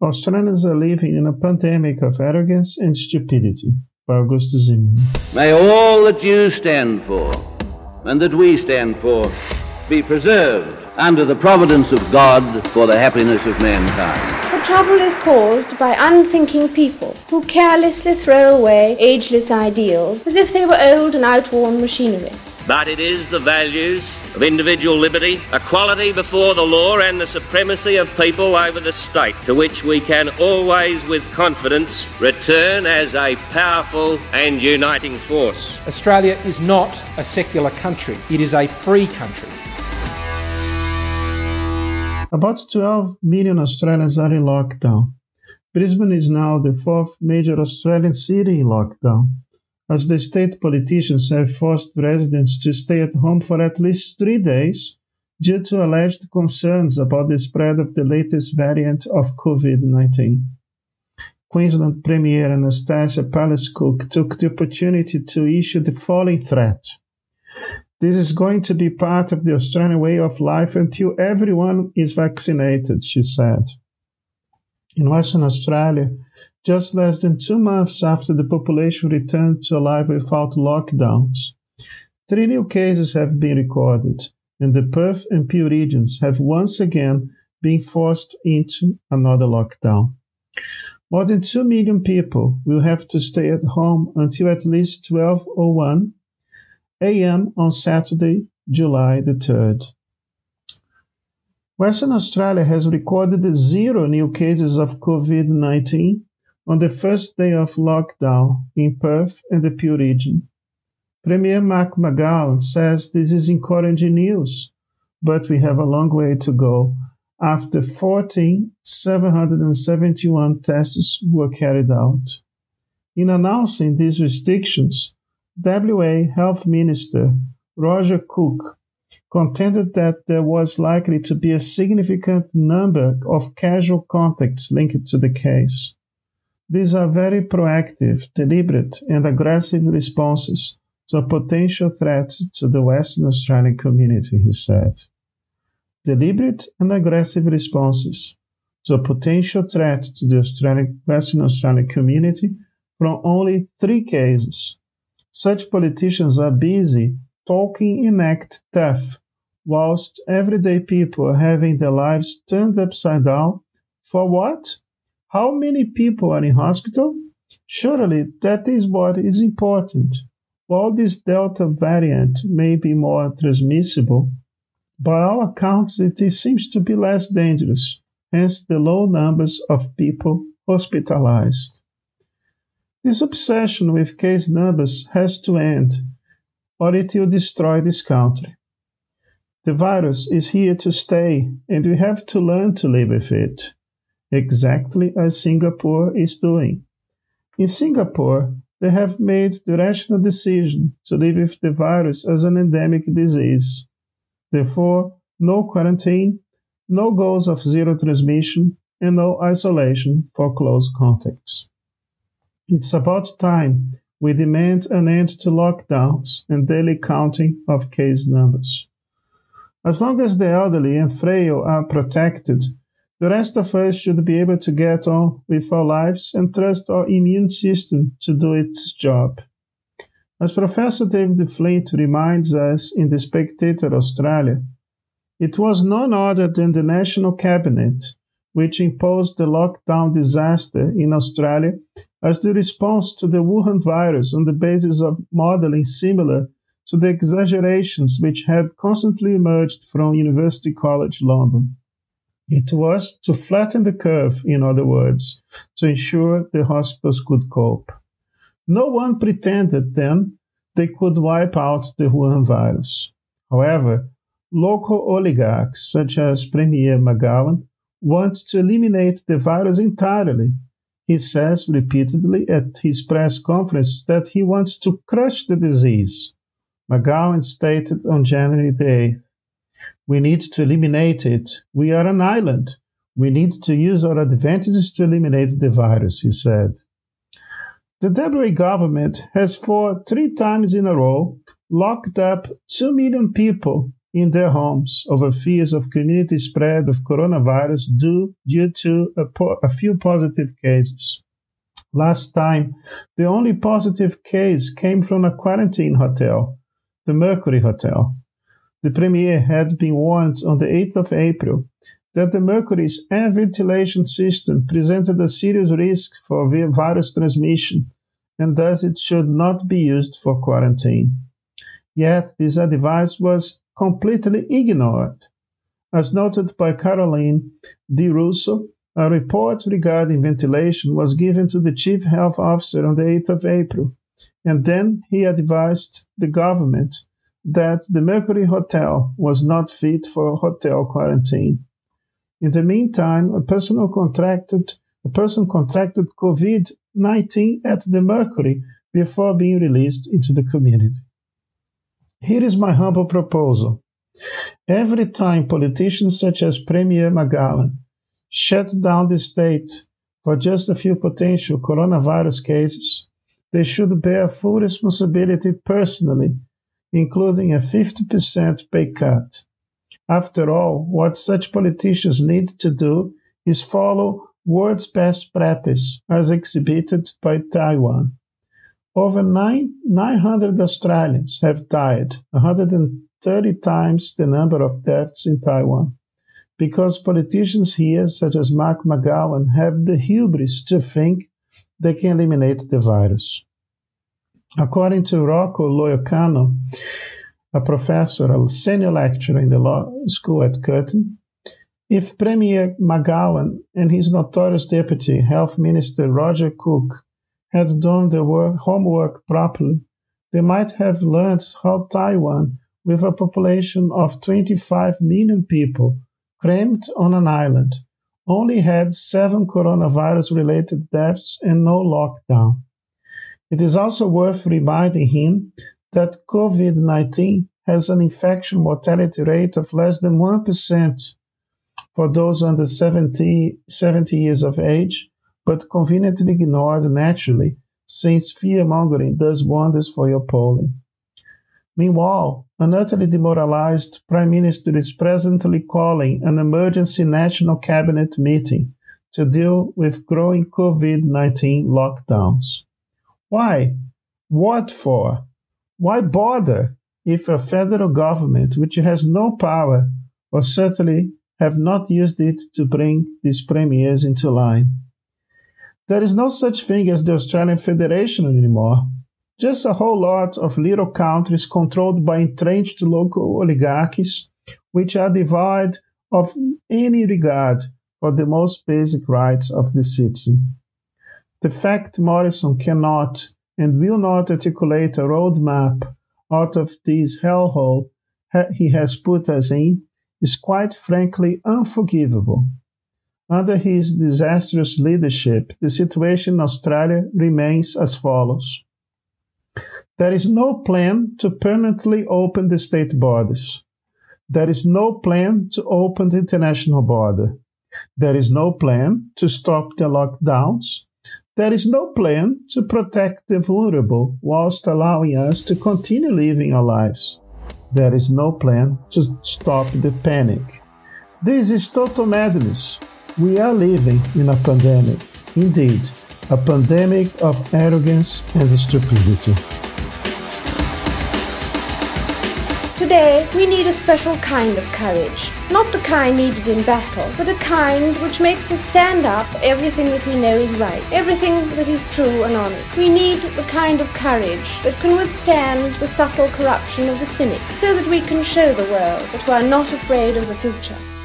Australians are living in a pandemic of arrogance and stupidity. By Augusto Zimmermann. May all that you stand for and that we stand for be preserved under the providence of God for the happiness of mankind. The trouble is caused by unthinking people who carelessly throw away ageless ideals as if they were old and outworn machinery. But it is the values of individual liberty, equality before the law, and the supremacy of people over the state to which we can always, with confidence, return as a powerful and uniting force. Australia is not a secular country, it is a free country. About 12 million Australians are in lockdown. Brisbane is now the fourth major Australian city in lockdown as the state politicians have forced residents to stay at home for at least three days due to alleged concerns about the spread of the latest variant of COVID 19. Queensland Premier Annastacia Palaszczuk took the opportunity to issue the following threat. This is going to be part of the Australian way of life until everyone is vaccinated, she said. In Western Australia, just less than two months after the population returned to life without lockdowns. Three new cases have been recorded, and the Perth and Peel regions have once again been forced into another lockdown. More than 2 million people will have to stay at home until at least 12.01 a.m. on Saturday, July the 3rd. Western Australia has recorded zero new cases of COVID 19 on the first day of lockdown in Perth and the Peel region. Premier Mark McGowan says this is encouraging news, but we have a long way to go after 14,771 tests were carried out. In announcing these restrictions, WA Health Minister Roger Cook contended that there was likely to be a significant number of casual contacts linked to the case. These are very proactive, deliberate, and aggressive responses to potential threat to the Western Australian community, he said. Deliberate and aggressive responses to a potential threat to the Australian, Western Australian community from only three cases. Such politicians are busy talking in act tough, whilst everyday people are having their lives turned upside down. For what? How many people are in hospital? Surely that is what is important. While this Delta variant may be more transmissible, by all accounts it seems to be less dangerous, hence the low numbers of people hospitalized. This obsession with case numbers has to end, or it will destroy this country. The virus is here to stay, and we have to learn to live with it exactly as Singapore is doing. In Singapore, they have made the rational decision to live with the virus as an endemic disease. Therefore, no quarantine, no goals of zero transmission, and no isolation for close contacts. It's about time we demand an end to lockdowns and daily counting of case numbers. As long as the elderly and frail are protected, the rest of us should be able to get on with our lives and trust our immune system to do its job. As Professor David Flint reminds us in The Spectator Australia, it was none other than the National Cabinet which imposed the lockdown disaster in Australia as the response to the Wuhan virus on the basis of modeling similar to the exaggerations which had constantly emerged from University College London. It was to flatten the curve, in other words, to ensure the hospitals could cope. No one pretended then they could wipe out the Wuhan virus. However, local oligarchs such as Premier McGowan want to eliminate the virus entirely. He says repeatedly at his press conference that he wants to crush the disease. McGowan stated on January the 8th we need to eliminate it. We are an island. We need to use our advantages to eliminate the virus, he said. The WA government has for three times in a row locked up 2 million people in their homes over fears of community spread of coronavirus due, due to a, po- a few positive cases. Last time, the only positive case came from a quarantine hotel, the Mercury Hotel. The Premier had been warned on the 8th of April that the Mercury's air ventilation system presented a serious risk for virus transmission and thus it should not be used for quarantine. Yet this advice was completely ignored. As noted by Caroline Di Russo, a report regarding ventilation was given to the Chief Health Officer on the 8th of April, and then he advised the government that the Mercury Hotel was not fit for hotel quarantine. In the meantime, a person contracted a person contracted COVID-19 at the Mercury before being released into the community. Here is my humble proposal. Every time politicians such as Premier McGowan shut down the state for just a few potential coronavirus cases, they should bear full responsibility personally, including a 50% pay cut. After all, what such politicians need to do is follow world's best practice as exhibited by Taiwan. Over nine, 900 Australians have died, 130 times the number of deaths in Taiwan, because politicians here, such as Mark McGowan, have the hubris to think they can eliminate the virus. According to Rocco Loiacono, a professor, a senior lecturer in the law school at Curtin, if Premier McGowan and his notorious deputy, Health Minister Roger Cook, had done their work, homework properly, they might have learned how Taiwan, with a population of 25 million people crammed on an island, only had seven coronavirus related deaths and no lockdown. It is also worth reminding him that COVID 19 has an infection mortality rate of less than 1% for those under 70, 70 years of age but conveniently ignored naturally, since fear mongering does wonders for your polling. Meanwhile, an utterly demoralized Prime Minister is presently calling an emergency national cabinet meeting to deal with growing COVID 19 lockdowns. Why? What for? Why bother if a federal government, which has no power, or certainly have not used it to bring these premiers into line? There is no such thing as the Australian Federation anymore. Just a whole lot of little countries controlled by entrenched local oligarchies, which are devoid of any regard for the most basic rights of the citizen. The fact Morrison cannot and will not articulate a roadmap out of this hellhole he has put us in is quite frankly unforgivable. Under his disastrous leadership, the situation in Australia remains as follows. There is no plan to permanently open the state borders. There is no plan to open the international border. There is no plan to stop the lockdowns. There is no plan to protect the vulnerable whilst allowing us to continue living our lives. There is no plan to stop the panic. This is total madness. We are living in a pandemic. Indeed, a pandemic of arrogance and stupidity. Today, we need a special kind of courage. Not the kind needed in battle, but a kind which makes us stand up everything that we know is right, everything that is true and honest. We need the kind of courage that can withstand the subtle corruption of the cynic, so that we can show the world that we are not afraid of the future.